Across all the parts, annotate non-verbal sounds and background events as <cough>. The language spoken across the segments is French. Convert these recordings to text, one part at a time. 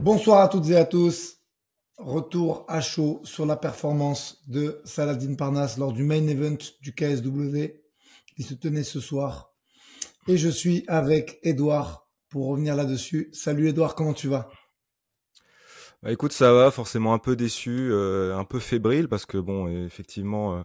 Bonsoir à toutes et à tous. Retour à chaud sur la performance de Saladin Parnas lors du main event du KSW qui se tenait ce soir. Et je suis avec Edouard pour revenir là-dessus. Salut Edouard, comment tu vas? Bah, écoute, ça va, forcément un peu déçu, euh, un peu fébrile parce que bon, effectivement, euh,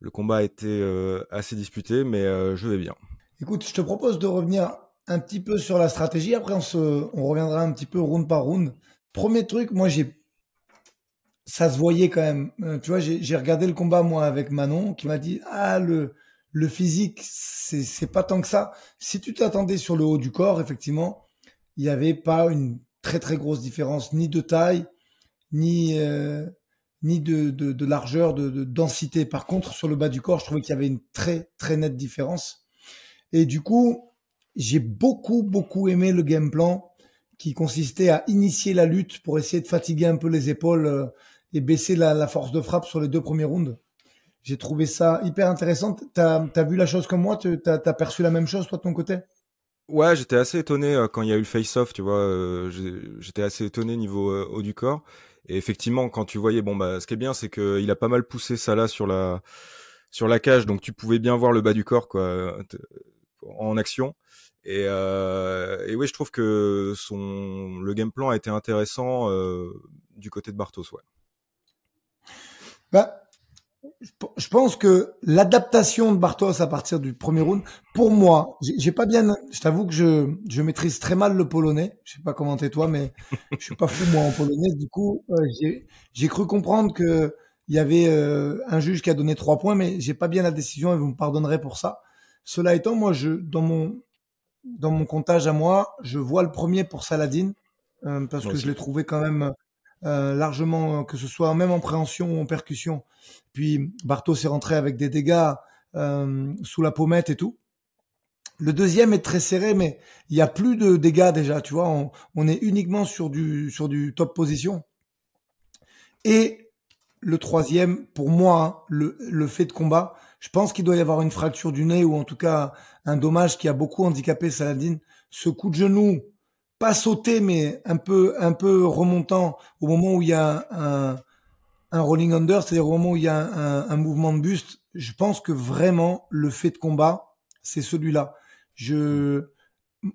le combat a été euh, assez disputé, mais je vais bien. Écoute, je te propose de revenir un petit peu sur la stratégie. Après, on, se, on reviendra un petit peu round par round. Premier truc, moi, j'ai. Ça se voyait quand même. Euh, tu vois, j'ai regardé le combat, moi, avec Manon, qui m'a dit Ah, le, le physique, c'est pas tant que ça. Si tu t'attendais sur le haut du corps, effectivement, il n'y avait pas une très, très grosse différence, ni de taille, ni. Euh, ni de, de, de largeur, de, de, densité. Par contre, sur le bas du corps, je trouvais qu'il y avait une très, très nette différence. Et du coup, j'ai beaucoup, beaucoup aimé le game plan qui consistait à initier la lutte pour essayer de fatiguer un peu les épaules euh, et baisser la, force de frappe sur les deux premiers rounds. J'ai trouvé ça hyper intéressant. T'as as vu la chose comme moi? T'as as perçu la même chose toi de ton côté? Ouais, j'étais assez étonné euh, quand il y a eu le face-off, tu vois. Euh, j'étais assez étonné niveau haut du corps. Et effectivement, quand tu voyais, bon bah, ce qui est bien, c'est qu'il a pas mal poussé ça là sur la sur la cage, donc tu pouvais bien voir le bas du corps quoi en action. Et, euh, et oui, je trouve que son le game plan a été intéressant euh, du côté de Bartos. Ouais. Bah, je pense que l'adaptation de Bartos à partir du premier round, pour moi, j'ai pas bien. Je t'avoue que je, je maîtrise très mal le polonais. Je sais pas comment t'es toi, mais je suis pas fou moi en polonais. Du coup, euh, j'ai cru comprendre que il y avait un juge qui a donné trois points, mais j'ai pas bien la décision et vous me pardonnerez pour ça. Cela étant, moi, je dans mon dans mon comptage à moi, je vois le premier pour Saladin, euh, parce que je l'ai trouvé quand même euh, largement, que ce soit même en préhension ou en percussion. Puis Bartos est rentré avec des dégâts euh, sous la pommette et tout. Le deuxième est très serré, mais il y a plus de dégâts déjà, tu vois. On, on est uniquement sur du sur du top position. Et le troisième, pour moi, hein, le, le fait de combat, je pense qu'il doit y avoir une fracture du nez ou en tout cas un dommage qui a beaucoup handicapé Saladin. Ce coup de genou, pas sauté, mais un peu, un peu remontant au moment où il y a un, un rolling under, c'est-à-dire au moment où il y a un, mouvement de buste. Je pense que vraiment le fait de combat, c'est celui-là. Je,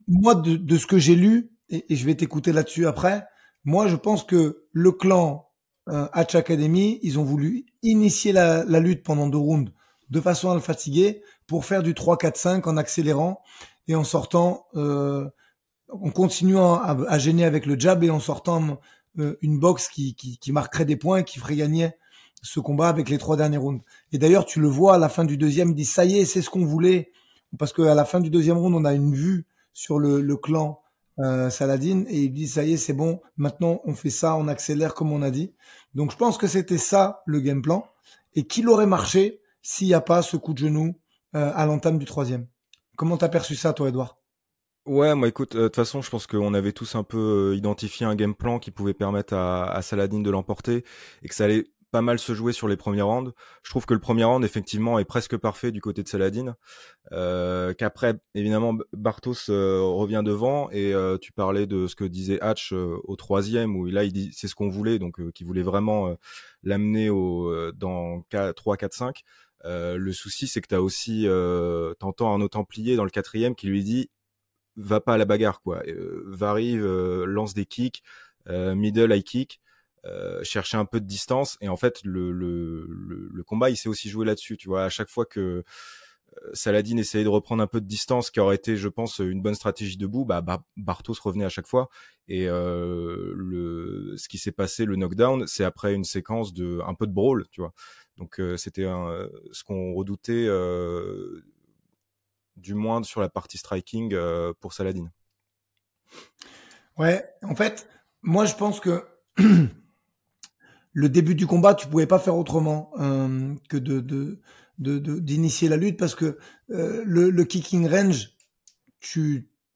moi, de, ce que j'ai lu, et, je vais t'écouter là-dessus après, moi, je pense que le clan euh, Hatch Academy, ils ont voulu initier la lutte pendant deux rounds de façon à le fatiguer pour faire du 3-4-5 en accélérant et en sortant, euh, en continuant à, gêner avec le jab et en sortant euh, une boxe qui, qui, qui, marquerait des points et qui ferait gagner ce combat avec les trois derniers rounds. Et d'ailleurs, tu le vois à la fin du deuxième, il dit ça y est, c'est ce qu'on voulait, parce qu'à la fin du deuxième round, on a une vue sur le, le clan euh, Saladin et il dit ça y est, c'est bon, maintenant on fait ça, on accélère comme on a dit. Donc je pense que c'était ça le game plan et qu'il aurait marché s'il n'y a pas ce coup de genou euh, à l'entame du troisième. Comment t'as perçu ça, toi, Edouard? Ouais, moi écoute, euh, de toute façon, je pense qu'on avait tous un peu euh, identifié un game plan qui pouvait permettre à, à Saladin de l'emporter et que ça allait pas mal se jouer sur les premiers rounds. Je trouve que le premier round effectivement est presque parfait du côté de Saladin. Euh, Qu'après évidemment Bartos revient devant et tu parlais de ce que disait Hatch au troisième où là il dit c'est ce qu'on voulait donc qui voulait vraiment l'amener au dans 3 4 5 euh, le souci, c'est que tu as aussi, euh, t'entends un autre Templier dans le quatrième qui lui dit va pas à la bagarre, quoi. Euh, Varie euh, lance des kicks, euh, middle high kick, euh, chercher un peu de distance. Et en fait, le, le, le, combat, il s'est aussi joué là-dessus. Tu vois, à chaque fois que Saladin essayait de reprendre un peu de distance, qui aurait été, je pense, une bonne stratégie debout, bah, Bartos revenait à chaque fois. Et le, ce qui s'est passé, le knockdown, c'est après une séquence de un peu de brawl, tu vois. Donc euh, c'était ce qu'on redoutait, euh, du moins sur la partie striking euh, pour Saladin. Ouais, en fait, moi je pense que <clears throat> le début du combat, tu pouvais pas faire autrement que d'initier la lutte parce que le, kicking range,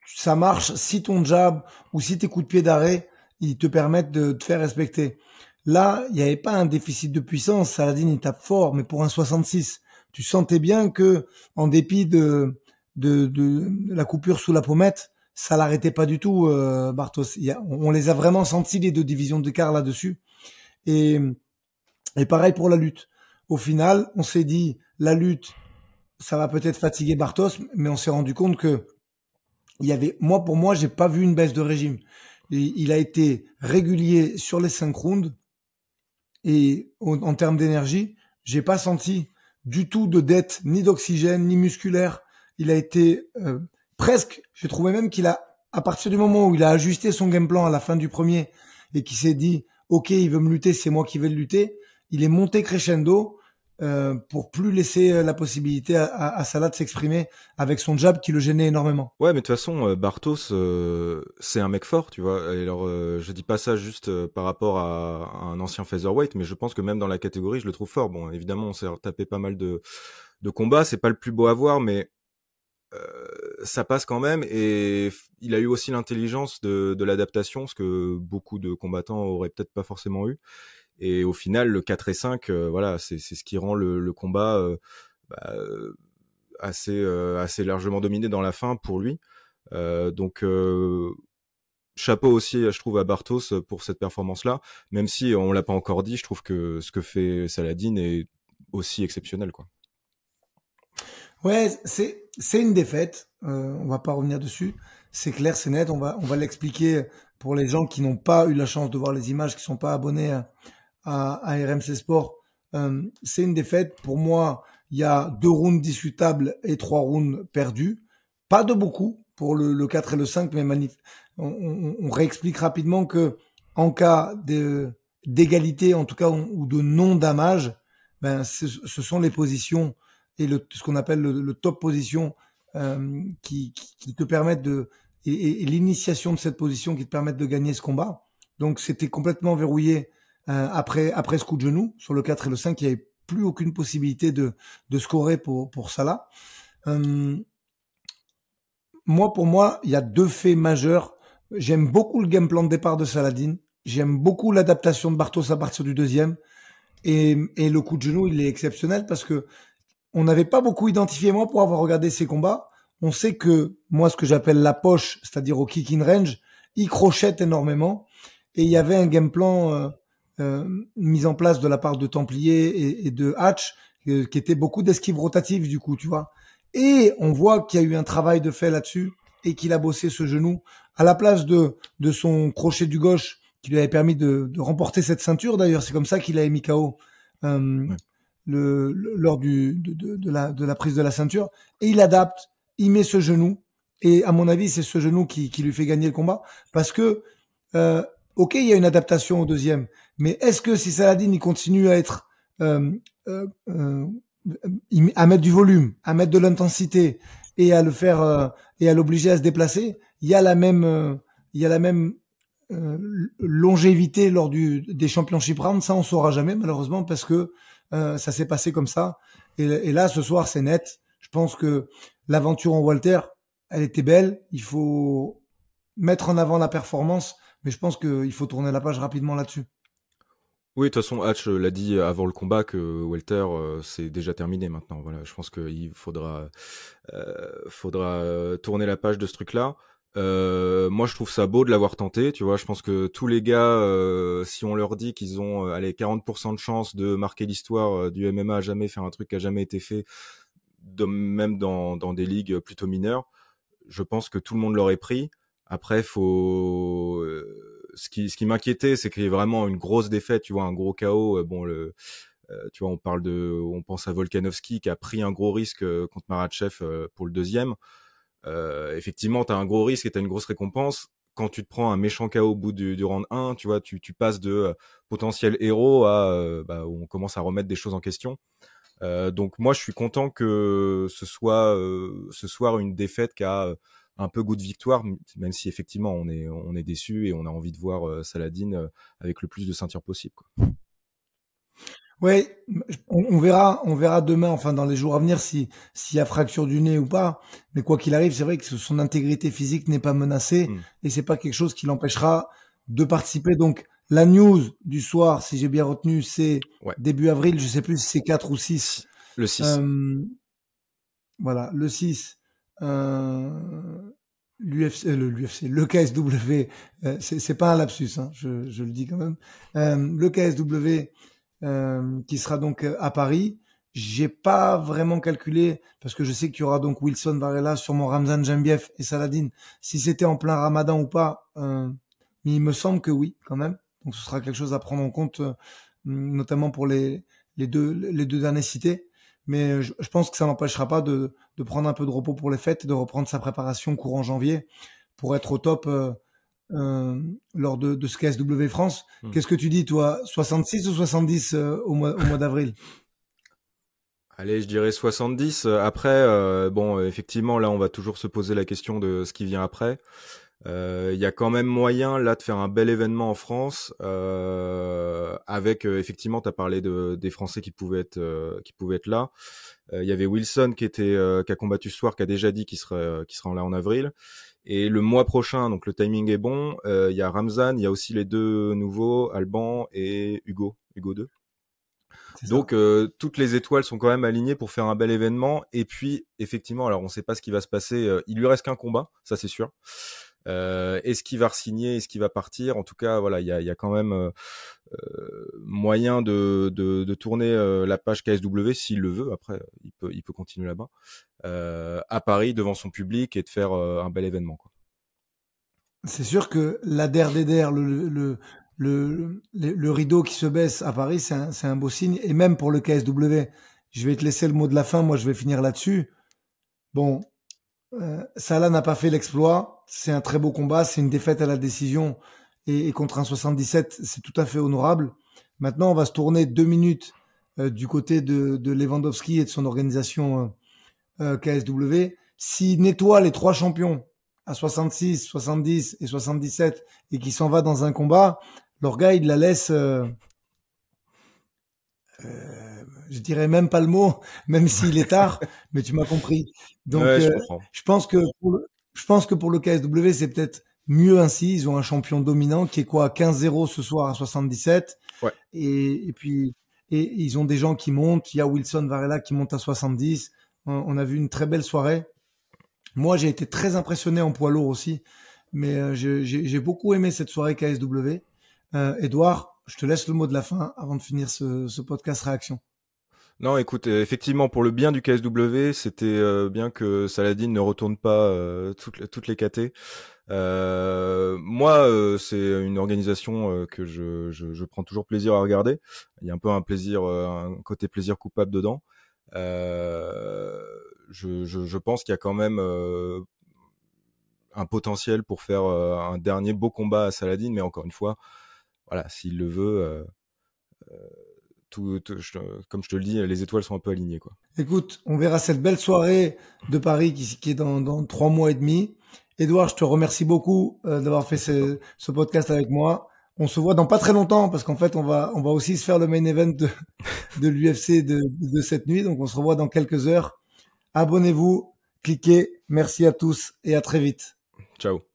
ça marche si ton jab ou si tes coups de pied d'arrêt, ils te permettent de te faire respecter. Là, il n'y avait pas un déficit de puissance. Saladin, il tape fort, mais pour un 66, tu sentais bien que, en dépit de, de, de la coupure sous la pommette, ça l'arrêtait pas du tout, euh, Bartos. on les a vraiment sentis les deux divisions d'écart là-dessus. Et, et pareil pour la lutte. Au final, on s'est dit la lutte, ça va peut-être fatiguer Bartos, mais on s'est rendu compte que il y avait, moi pour moi, j'ai pas vu une baisse de régime. Il a été régulier sur les cinq rounds et en, termes d'énergie, j'ai pas senti du tout de dette, ni d'oxygène, ni musculaire. Il a été euh, presque, j'ai trouvé même qu'il a, à partir du moment où il a ajusté son game plan à la fin du premier et qu'il s'est dit, OK, il veut me lutter, c'est moi qui vais le lutter, il est monté crescendo euh, pour plus laisser euh, la possibilité à, à, Salah de s'exprimer avec son jab qui le gênait énormément. Ouais, mais de toute façon, euh, Bartos, c'est un mec fort, tu vois. Alors, je dis pas ça juste par rapport à, un ancien featherweight, mais je pense que même dans la catégorie, je le trouve fort. Bon, évidemment, on s'est tapé pas mal de, de combats, c'est pas le plus beau à voir, mais ça passe quand même et il a eu aussi l'intelligence de, de l'adaptation, ce que beaucoup de combattants auraient peut-être pas forcément eu. Et au final, le 4 et 5, euh, voilà, c'est ce qui rend le, combat euh, bah, assez, euh, assez largement dominé dans la fin pour lui. donc chapeau aussi, je trouve, à Bartos pour cette performance-là. Même si on l'a pas encore dit, je trouve que ce que fait Saladin est aussi exceptionnel, quoi. Ouais, c'est une défaite. Euh, on va pas revenir dessus. C'est clair, c'est net. On va on va l'expliquer pour les gens qui n'ont pas eu la chance de voir les images, qui sont pas abonnés à, à, RMC Sport. Euh, c'est une défaite. Pour moi, il y a deux rounds discutables et trois rounds perdus. Pas de beaucoup pour le, le 4 et le 5, mais on, on, on, réexplique rapidement que en cas d'égalité, en tout cas, ou de non-damage, ben, ce, sont les positions et le, ce qu'on appelle le, top position euh, qui, qui, te permettent de et l'initiation de cette position qui te permettent de gagner ce combat. Donc c'était complètement verrouillé euh, après, après ce coup de genou, sur le 4 et le 5, il n'y avait plus aucune possibilité de, de scorer pour, pour Salah. Euh, moi, pour moi, il y a deux faits majeurs. J'aime beaucoup le game plan de départ de Saladin. J'aime beaucoup l'adaptation de Bartos à partir du deuxième. Et, et, le coup de genou, il est exceptionnel parce que on n'avait pas beaucoup identifié, moi, pour avoir regardé ces combats. On sait que, moi, ce que j'appelle la poche, c'est-à-dire au kick in range, il crochette énormément. Et il y avait un game plan euh, mise en place de la part de Templier et, de Hatch, euh, qui était beaucoup d'esquives rotatives du coup, tu vois. Et on voit qu'il y a eu un travail de fait là-dessus et qu'il a bossé ce genou à la place de, de son crochet du gauche qui lui avait permis de, de remporter cette ceinture. D'ailleurs, c'est comme ça qu'il a mis KO euh, le, lors du, de, de, la, de la prise de la ceinture. Et il adapte, il met ce genou. Et à mon avis, c'est ce genou qui, qui lui fait gagner le combat parce que euh, ok, il y a une adaptation au deuxième, mais est-ce que si Saladin il continue à être euh, euh, euh, à mettre du volume, à mettre de l'intensité et à le faire euh, et à l'obliger à se déplacer, il y a la même euh, il y a la même longévité lors du des championships round, ça on saura jamais malheureusement parce que ça s'est passé comme ça. Et là ce soir c'est net. Je pense que l'aventure en Walter, elle était belle. Il faut mettre en avant la performance mais je pense qu'il faut tourner la page rapidement là-dessus. Oui, de toute façon, Hatch l'a dit avant le combat que Walter, euh, c'est déjà terminé maintenant. Voilà, je pense qu'il faudra, euh, faudra euh, tourner la page de ce truc-là. Euh, moi, je trouve ça beau de l'avoir tenté. Tu vois, je pense que tous les gars, si on leur dit qu'ils ont, allez, 40% de chance de marquer l'histoire du MMA à jamais, faire un truc qui a jamais été fait, même dans des ligues plutôt mineures, je pense que tout le monde l'aurait pris. Après, faut euh, ce qui ce qui m'inquiétait, c'est qu'il y ait vraiment une grosse défaite, tu vois, un gros chaos. Euh, bon, le euh, tu vois, on parle de, on pense à Volkanovski qui a pris un gros risque contre Maratchev pour le deuxième. Euh, effectivement, tu as un gros risque et tu une grosse récompense. Quand tu te prends un méchant chaos au bout du, du round 1, tu vois, tu, tu passes de potentiel héros à bah, on commence à remettre des choses en question. Euh, donc moi, je suis content que ce soit ce soir une défaite qui a un peu goût de victoire, même si effectivement on est, on est déçu et on a envie de voir euh, Saladin euh, avec le plus de ceintures possible. Quoi. Ouais, on, verra, on verra demain, enfin dans les jours à venir, si s'il y a fracture du nez ou pas. Mais quoi qu'il arrive, c'est vrai que son intégrité physique n'est pas menacée mmh. et c'est pas quelque chose qui l'empêchera de participer. Donc la news du soir, si j'ai bien retenu, c'est début avril, je sais plus si c'est 4 ou 6. Le 6. Euh, voilà, le 6. Euh, l'UFC, le l'UFC, le KSW, c'est pas un lapsus, hein, je, je, le dis quand même. le KSW qui sera donc à Paris. J'ai pas vraiment calculé parce que je sais qu'il y aura donc Wilson Varela, sûrement Ramzan Jambiev et Saladin. Si c'était en plein Ramadan ou pas, euh, il me semble que oui, quand même. Donc ce sera quelque chose à prendre en compte, euh, notamment pour les, les deux les deux derniers cités. Mais je, pense que ça n'empêchera pas de, de prendre un peu de repos pour les fêtes, de reprendre sa préparation courant janvier pour être au top euh, euh lors de, de ce KSW France. Hmm. Qu'est-ce que tu dis, toi? 66 ou 70 au mois, au mois d'avril? Allez, je dirais 70. Euh, après, euh, bon, effectivement, là, on va toujours se poser la question de ce qui vient après. Euh, il y a quand même moyen là de faire un bel événement en France avec effectivement tu as parlé de, des Français qui pouvaient être qui pouvaient être là. Il y avait Wilson qui était qui a combattu ce soir qui a déjà dit qu'il serait qui sera là en avril et le mois prochain donc le timing est bon. Il y a Ramzan, il y a aussi les deux nouveaux Alban et Hugo Hugo 2. Donc euh, toutes les étoiles sont quand même alignées pour faire un bel événement. Et puis effectivement, alors on ne sait pas ce qui va se passer. Euh, il lui reste qu'un combat, ça c'est sûr. Euh, est-ce qu'il va re-signer, est-ce qu'il va partir? En tout cas, voilà, il y a, y a, quand même euh, moyen de, de, de tourner la page KSW s'il le veut. Après, il peut, il peut continuer là-bas à Paris devant son public et de faire un bel événement. C'est sûr que la DER, le, le, le, le, rideau qui se baisse à Paris, c'est un, un, beau signe. Et même pour le KSW, je vais te laisser le mot de la fin, moi je vais finir là-dessus. Bon, euh, Salah n'a pas fait l'exploit, c'est un très beau combat, c'est une défaite à la décision et, contre un 77, c'est tout à fait honorable. Maintenant, on va se tourner deux minutes euh, du côté de, Lewandowski et de son organisation euh, euh KSW. S'il nettoie les trois champions à 66, 70 et 77 et qui s'en va dans un combat, gars, il la laisse, euh, je dirais même pas le mot, même s'il est tard, <laughs> mais tu m'as compris. Donc, euh, je, pense que pour le, je pense que pour le KSW, c'est peut-être mieux ainsi. Ils ont un champion dominant qui est quoi, 15-0 ce soir à 77. Ouais. Et, et puis, et ils ont des gens qui montent. Il y a Wilson Varela qui monte à 70. On, a vu une très belle soirée. Moi, j'ai été très impressionné en poids lourd aussi. Mais j'ai beaucoup aimé cette soirée KSW. Euh, Edouard, je te laisse le mot de la fin avant de finir ce, podcast réaction. Non, écoute, euh, effectivement, pour le bien du KSW, c'était euh, bien que Saladin ne retourne pas toutes, toutes, les KT. moi, c'est une organisation que je, je, prends toujours plaisir à regarder. Il y a un peu un plaisir, un côté plaisir coupable dedans. Je, je, pense qu'il y a quand même un potentiel pour faire un dernier beau combat à Saladin, mais encore une fois, voilà, s'il le veut, comme je te le dis, les étoiles sont un peu alignées. Quoi. Écoute, on verra cette belle soirée de Paris qui, qui est dans, dans, trois mois et demi. Edouard, je te remercie beaucoup euh, d'avoir fait ce, ce, podcast avec moi. On se voit dans pas très longtemps parce qu'en fait, on va, on va aussi se faire le main event de, <laughs> de l'UFC de, de cette nuit. Donc, on se revoit dans quelques heures. Abonnez-vous, cliquez. Merci à tous et à très vite. Ciao.